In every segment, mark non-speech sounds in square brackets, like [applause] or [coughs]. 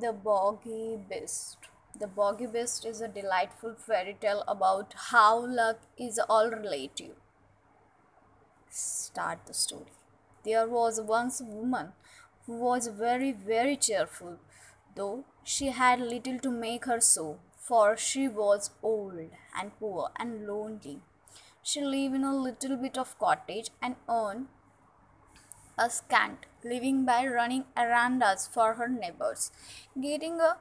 The Bogey Beast. The Bogey Beast is a delightful fairy tale about how luck is all relative. Start the story. There was once a woman who was very, very cheerful, though she had little to make her so, for she was old and poor and lonely. She lived in a little bit of cottage and earned a scant living by running errands for her neighbors, getting a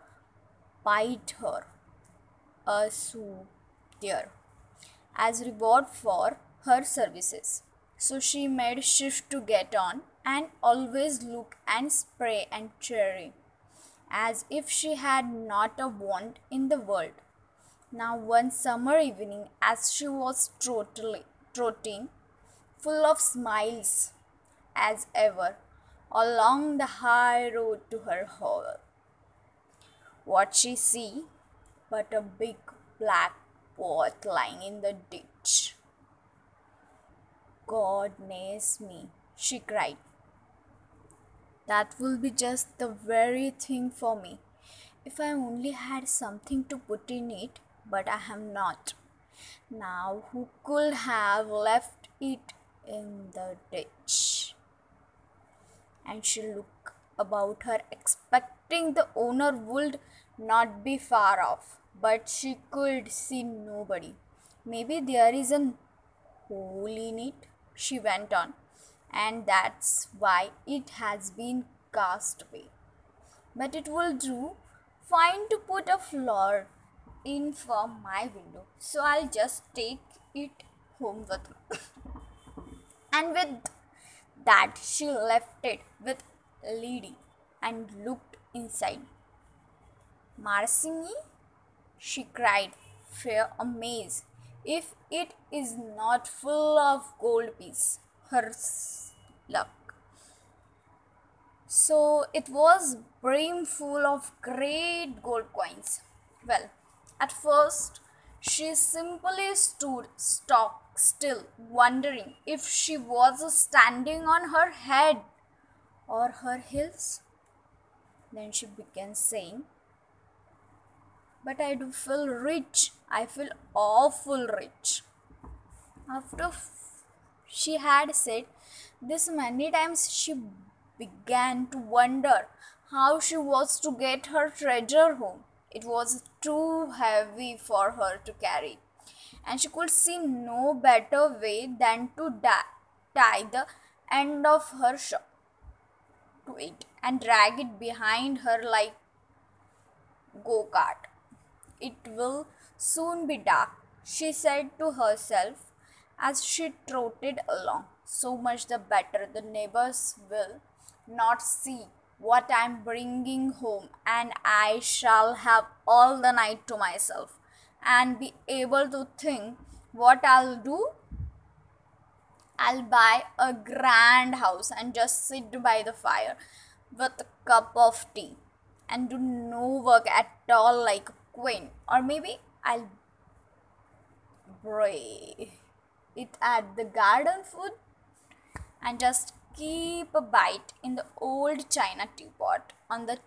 bite her a sou there as reward for her services. So she made shift to get on and always look and spray and cherry as if she had not a want in the world. Now one summer evening as she was trotting, trotting full of smiles as ever along the high road to her home. What she see but a big black pot lying in the ditch. God knows me, she cried. That will be just the very thing for me. If I only had something to put in it, but I have not. Now, who could have left it in the ditch? And she looked about her, expecting the owner would not be far off. But she could see nobody. Maybe there is a hole in it, she went on, and that's why it has been cast away. But it will do fine to put a floor in from my window, so I'll just take it home with me. [coughs] and with that she left it with Lady and looked inside. Marcini, she cried, fair amaze, if it is not full of gold piece, her luck. So it was brimful of great gold coins. Well, at first she simply stood stock still, wondering if she was standing on her head or her heels. Then she began saying, But I do feel rich. I feel awful rich. After she had said this many times, she began to wonder how she was to get her treasure home. It was too heavy for her to carry and she could see no better way than to tie the end of her shawl to it and drag it behind her like go kart. It will soon be dark, she said to herself as she trotted along. So much the better. The neighbors will not see what I am bringing home, and I shall have all the night to myself and be able to think what I'll do. I'll buy a grand house and just sit by the fire with a cup of tea and do no work at all like a queen. Or maybe I'll bray it at the garden food and just keep a bite in the old china teapot on the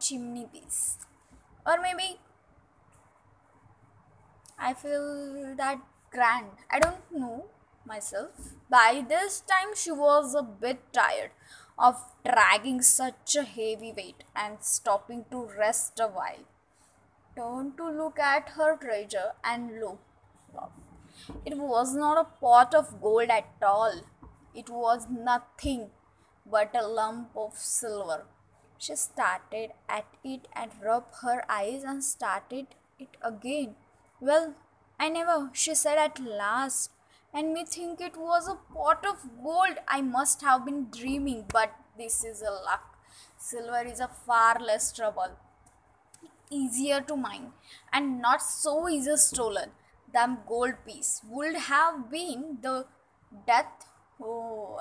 chimney piece. Or maybe I feel that grand. I don't know myself. By this time, she was a bit tired of dragging such a heavy weight and stopping to rest a while. Turned to look at her treasure and look. It was not a pot of gold at all. It was nothing but a lump of silver. She started at it and rubbed her eyes and started it again. Well, I never, she said at last, and me think it was a pot of gold. I must have been dreaming, but this is a luck. Silver is a far less trouble, easier to mine, and not so easy stolen. The gold piece would have been the death. Oh,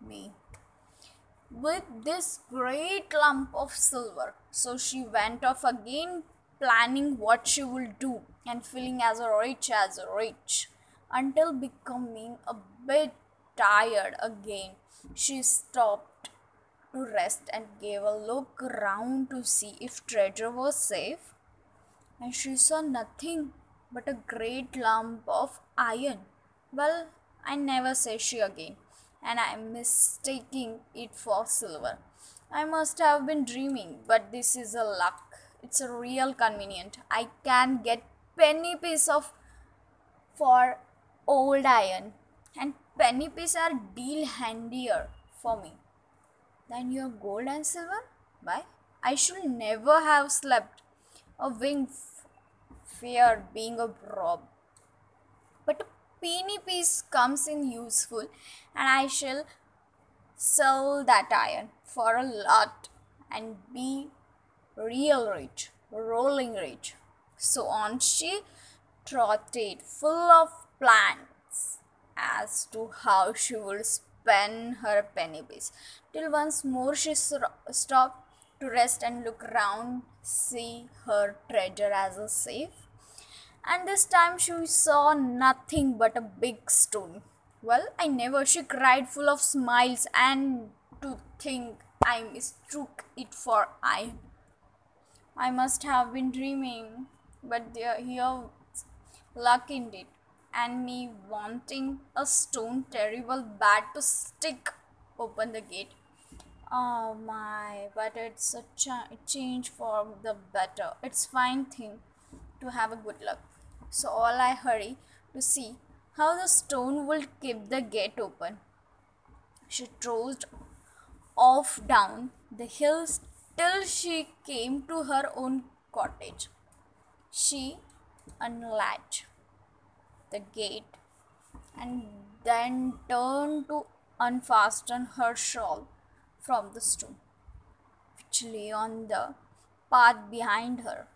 me with this great lump of silver. So she went off again planning what she will do and feeling as rich as rich until becoming a bit tired again she stopped to rest and gave a look round to see if treasure was safe. And she saw nothing but a great lump of iron. Well, I never say she again, and I am mistaking it for silver. I must have been dreaming, but this is a luck. It's a real convenient. I can get penny piece of for old iron, and penny piece are deal handier for me than your gold and silver. Why? I should never have slept a wing fear being a rob. But a penny piece comes in useful, and I shall sell that iron for a lot and be real rich, rolling rich. So on she trotted, full of plans as to how she would spend her penny piece, till once more she stopped to rest and look round, see her treasure as a safe. And this time she saw nothing but a big stone. Well, I never, she cried full of smiles, and to think I mistook it for iron. I must have been dreaming, but here luck indeed, and me wanting a stone terrible bad to stick open the gate. Oh my, but it's a ch- change for the better. It's fine thing to have a good luck. So all I hurry to see how the stone will keep the gate open. She trotted off down the hills till she came to her own cottage. She unlatched the gate and then turned to unfasten her shawl from the stone, which lay on the path behind her.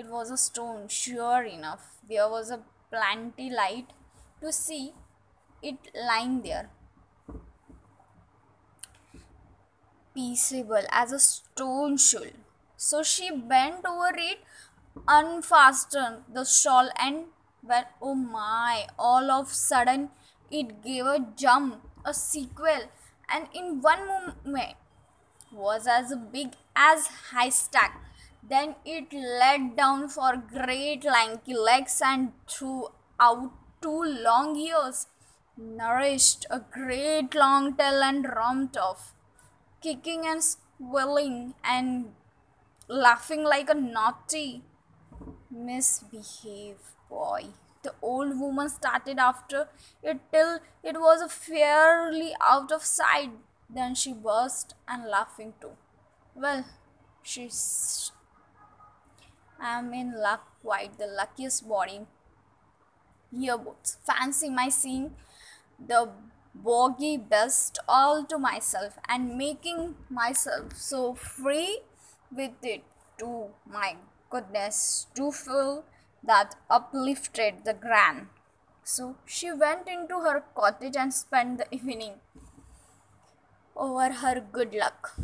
It was a stone, sure enough. There was a plenty light to see it lying there, peaceable as a stone should. So she bent over it, unfastened the shawl, and when oh my, all of a sudden it gave a jump, a sequel, and in one moment was as big as high haystack. Then it let down for great lanky legs and threw out two long ears, nourished a great long tail and romped off, kicking and squealing and laughing like a naughty, misbehaved boy. The old woman started after it till it was fairly out of sight. Then she burst and laughing too. Well, she I'm in luck, quite the luckiest body. Yearbooks. Fancy my seeing the bogey beast all to myself and making myself so free with it too. My goodness, to feel that uplifted the grand. So she went into her cottage and spent the evening over her good luck.